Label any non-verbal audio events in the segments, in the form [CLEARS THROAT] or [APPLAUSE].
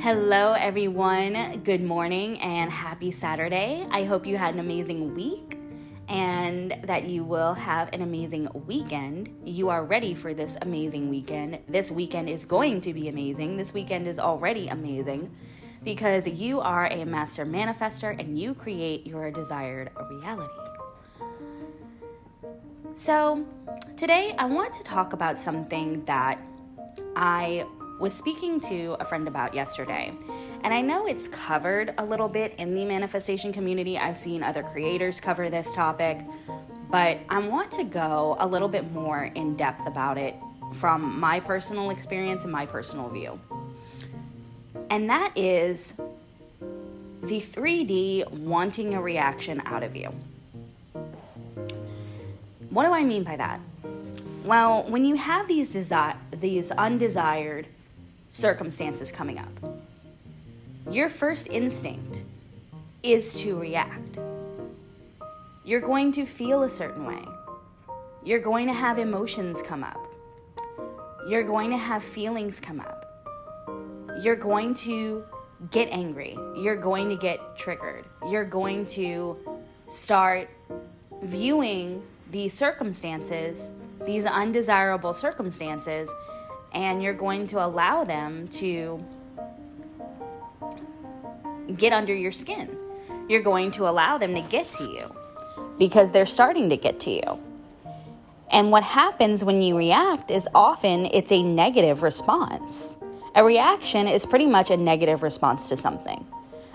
Hello, everyone. Good morning and happy Saturday. I hope you had an amazing week and that you will have an amazing weekend. You are ready for this amazing weekend. This weekend is going to be amazing. This weekend is already amazing because you are a master manifester and you create your desired reality. So, today I want to talk about something that I was speaking to a friend about yesterday. And I know it's covered a little bit in the manifestation community. I've seen other creators cover this topic, but I want to go a little bit more in depth about it from my personal experience and my personal view. And that is the 3D wanting a reaction out of you. What do I mean by that? Well, when you have these desi- these undesired circumstances coming up, your first instinct is to react. You're going to feel a certain way. You're going to have emotions come up. You're going to have feelings come up. You're going to get angry. You're going to get triggered. You're going to start viewing these circumstances, these undesirable circumstances, and you're going to allow them to get under your skin. You're going to allow them to get to you because they're starting to get to you. And what happens when you react is often it's a negative response. A reaction is pretty much a negative response to something.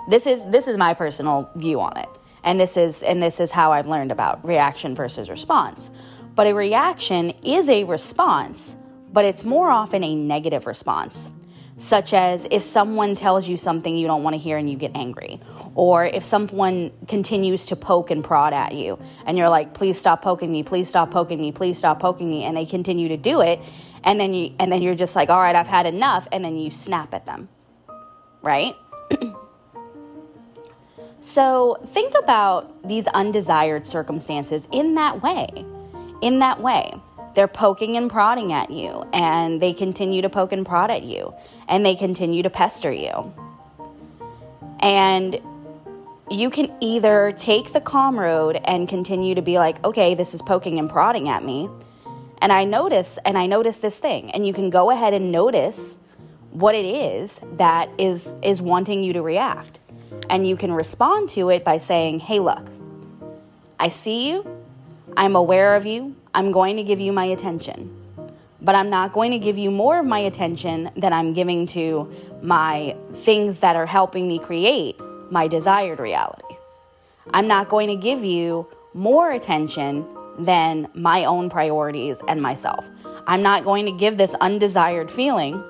This is this is my personal view on it. And this is and this is how I've learned about reaction versus response. But a reaction is a response, but it's more often a negative response such as if someone tells you something you don't want to hear and you get angry, or if someone continues to poke and prod at you and you're like, please stop poking me, please stop poking me, please stop poking me, and they continue to do it, and then you and then you're just like, all right, I've had enough, and then you snap at them. Right? [CLEARS THROAT] so think about these undesired circumstances in that way. In that way they're poking and prodding at you, and they continue to poke and prod at you, and they continue to pester you. And you can either take the calm road and continue to be like, okay, this is poking and prodding at me. And I notice, and I notice this thing, and you can go ahead and notice what it is that is is wanting you to react. And you can respond to it by saying, hey, look, I see you, I'm aware of you, I'm going to give you my attention. But I'm not going to give you more of my attention than I'm giving to my things that are helping me create my desired reality. I'm not going to give you more attention than my own priorities and myself. I'm not going to give this undesired feeling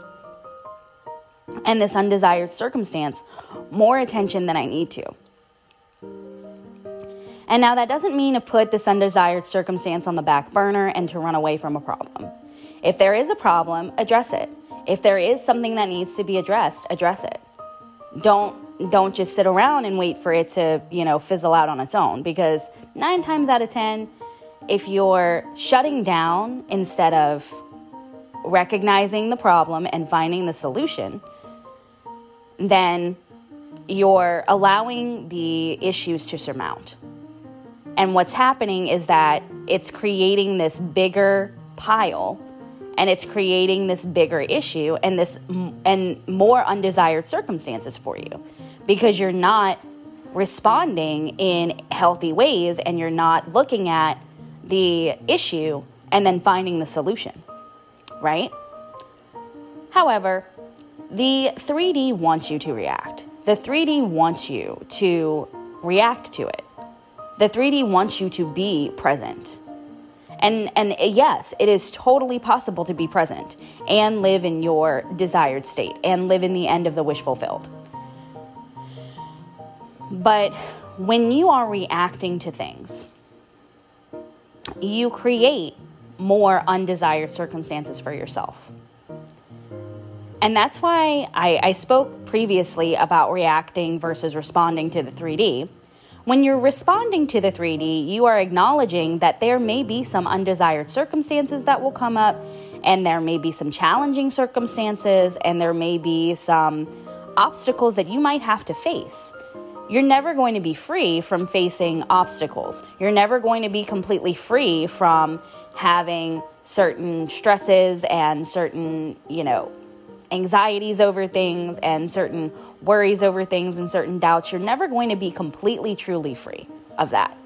and this undesired circumstance more attention than I need to. And now that doesn't mean to put this undesired circumstance on the back burner and to run away from a problem. If there is a problem, address it. If there is something that needs to be addressed, address it. Don't don't just sit around and wait for it to, you know, fizzle out on its own because 9 times out of 10 if you're shutting down instead of recognizing the problem and finding the solution, then you're allowing the issues to surmount. And what's happening is that it's creating this bigger pile and it's creating this bigger issue and this and more undesired circumstances for you because you're not responding in healthy ways and you're not looking at the issue and then finding the solution. Right? However, the 3D wants you to react. The 3D wants you to react to it. The 3D wants you to be present. And, and yes, it is totally possible to be present and live in your desired state and live in the end of the wish fulfilled. But when you are reacting to things, you create more undesired circumstances for yourself. And that's why I, I, spoke previously about reacting versus responding to the 3D when you're responding to the 3D, you are acknowledging that there may be some undesired circumstances that will come up, and there may be some challenging circumstances, and there may be some obstacles that you might have to face. You're never going to be free from facing obstacles. You're never going to be completely free from having certain stresses and certain, you know, anxieties over things and certain worries over things and certain doubts. You're never going to be completely, truly free of that.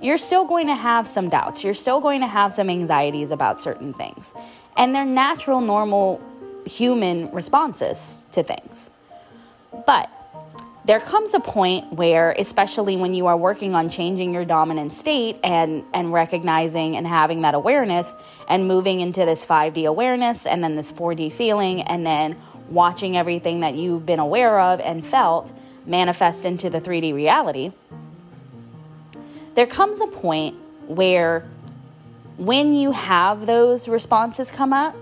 You're still going to have some doubts. You're still going to have some anxieties about certain things. And they're natural, normal human responses to things. But there comes a point where especially when you are working on changing your dominant state and and recognizing and having that awareness and moving into this 5D awareness and then this 4D feeling and then watching everything that you've been aware of and felt manifest into the 3D reality there comes a point where when you have those responses come up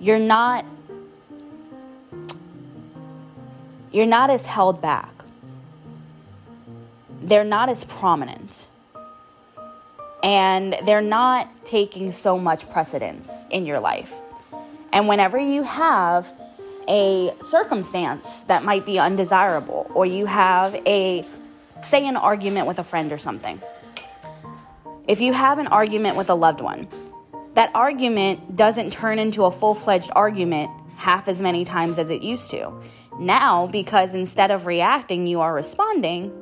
you're not you're not as held back. They're not as prominent. And they're not taking so much precedence in your life. And whenever you have a circumstance that might be undesirable, or you have a, say, an argument with a friend or something, if you have an argument with a loved one, that argument doesn't turn into a full fledged argument half as many times as it used to. Now, because instead of reacting, you are responding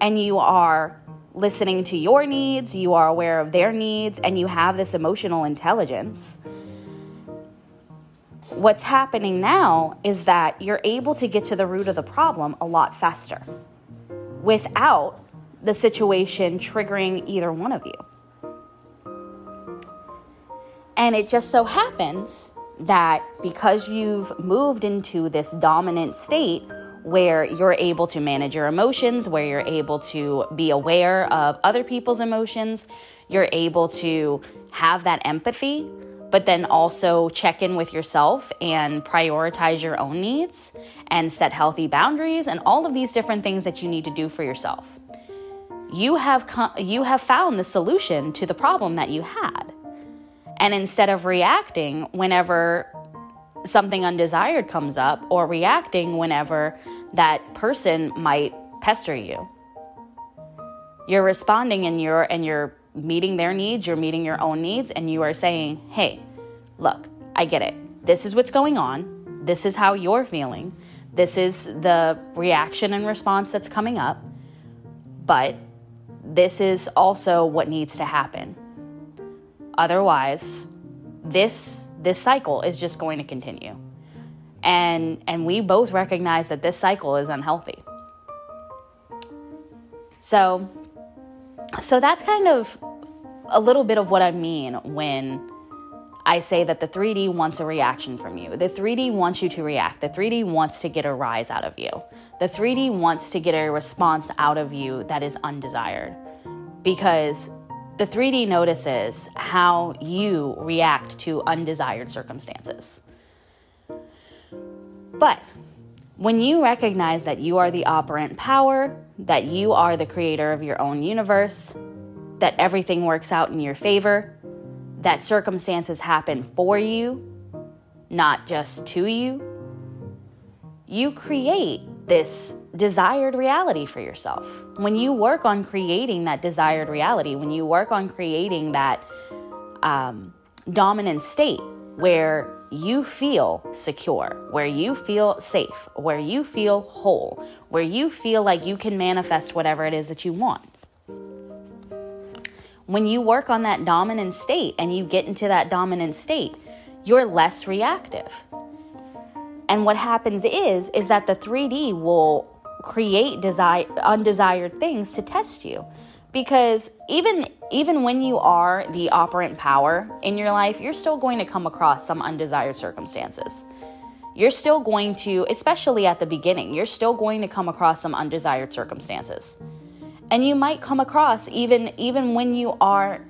and you are listening to your needs, you are aware of their needs, and you have this emotional intelligence. What's happening now is that you're able to get to the root of the problem a lot faster without the situation triggering either one of you. And it just so happens that because you've moved into this dominant state where you're able to manage your emotions, where you're able to be aware of other people's emotions, you're able to have that empathy, but then also check in with yourself and prioritize your own needs and set healthy boundaries and all of these different things that you need to do for yourself. You have you have found the solution to the problem that you had. And instead of reacting whenever something undesired comes up or reacting whenever that person might pester you, you're responding and you're and you're meeting their needs, you're meeting your own needs and you are saying, "Hey, look, I get it. This is what's going on. This is how you're feeling. This is the reaction and response that's coming up. But this is also what needs to happen. Otherwise, this this cycle is just going to continue. And and we both recognize that this cycle is unhealthy. So so that's kind of a little bit of what I mean when I say that the 3D wants a reaction from you. The 3D wants you to react. The 3D wants to get a rise out of you. The 3D wants to get a response out of you that is undesired. Because the 3D notices how you react to undesired circumstances. But when you recognize that you are the operant power, that you are the creator of your own universe, that everything works out in your favor, that circumstances happen for you, not just to you, you create this desired reality for yourself. When you work on creating that desired reality, when you work on creating that um, dominant state where you feel secure, where you feel safe, where you feel whole, where you feel like you can manifest whatever it is that you want. When you work on that dominant state and you get into that dominant state, you're less reactive. And what happens is is that the 3D will create desire undesired things to test you. Because even even when you are the operant power in your life, you're still going to come across some undesired circumstances. You're still going to, especially at the beginning, you're still going to come across some undesired circumstances. And you might come across even even when you are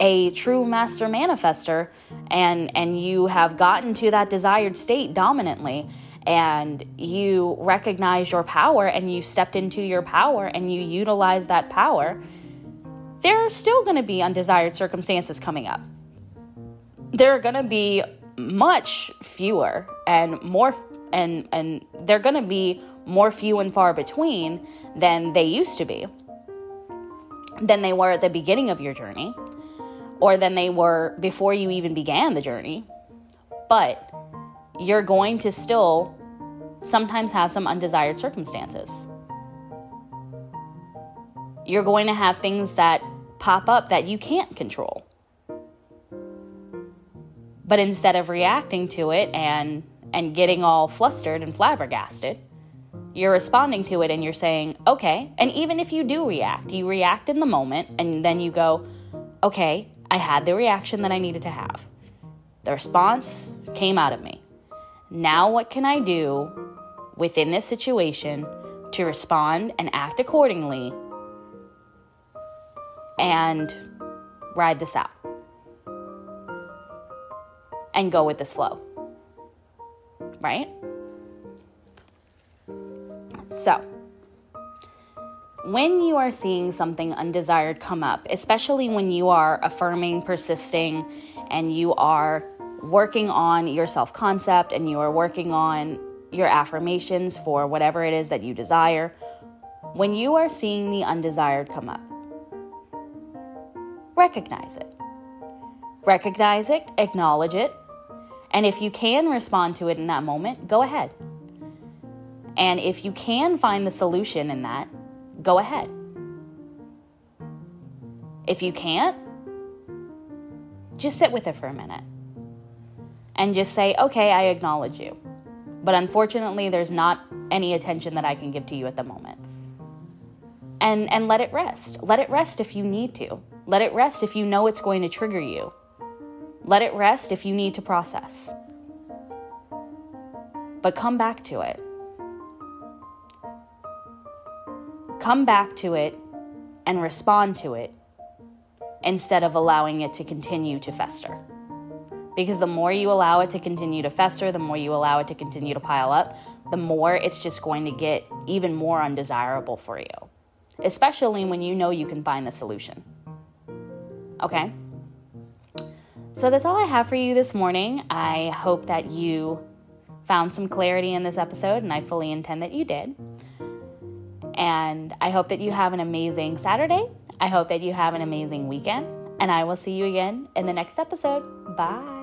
a true master manifester and and you have gotten to that desired state dominantly and you recognize your power and you stepped into your power and you utilize that power there are still going to be undesired circumstances coming up. There are going to be much fewer and more and and they're going to be more few and far between than they used to be than they were at the beginning of your journey or than they were before you even began the journey. But you're going to still sometimes have some undesired circumstances you're going to have things that pop up that you can't control but instead of reacting to it and and getting all flustered and flabbergasted, you're responding to it and you're saying, okay. And even if you do react, you react in the moment and then you go, okay, I had the reaction that I needed to have. The response came out of me. Now, what can I do within this situation to respond and act accordingly and ride this out? and go with this flow. Right? So, when you are seeing something undesired come up, especially when you are affirming, persisting, and you are working on your self concept and you are working on your affirmations for whatever it is that you desire, when you are seeing the undesired come up, recognize it. Recognize it, acknowledge it, and if you can respond to it in that moment, go ahead. And if you can find the solution in that, go ahead. If you can't, just sit with it for a minute and just say, okay, I acknowledge you. But unfortunately, there's not any attention that I can give to you at the moment. And, and let it rest. Let it rest if you need to. Let it rest if you know it's going to trigger you. Let it rest if you need to process. But come back to it. Come back to it and respond to it instead of allowing it to continue to fester. Because the more you allow it to continue to fester, the more you allow it to continue to pile up, the more it's just going to get even more undesirable for you, especially when you know you can find the solution. Okay? So that's all I have for you this morning. I hope that you found some clarity in this episode, and I fully intend that you did. And I hope that you have an amazing Saturday. I hope that you have an amazing weekend. And I will see you again in the next episode. Bye.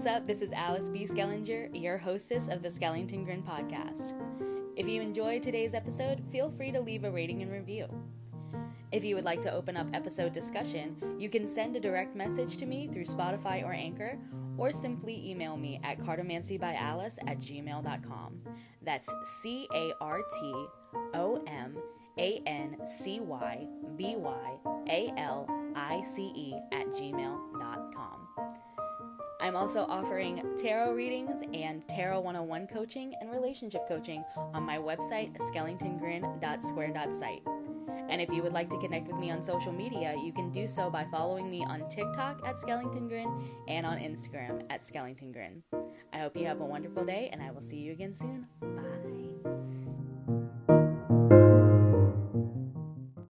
What's up? This is Alice B. Skellinger, your hostess of the Skellington Grin podcast. If you enjoyed today's episode, feel free to leave a rating and review. If you would like to open up episode discussion, you can send a direct message to me through Spotify or Anchor, or simply email me at cartomancybyalice at gmail.com. That's C A R T O M A N C Y B Y A L I C E at gmail.com. I'm also offering tarot readings and Tarot 101 coaching and relationship coaching on my website, skellingtongrin.square.site. And if you would like to connect with me on social media, you can do so by following me on TikTok at Skellington Grin and on Instagram at Skellington Grin. I hope you have a wonderful day, and I will see you again soon. Bye.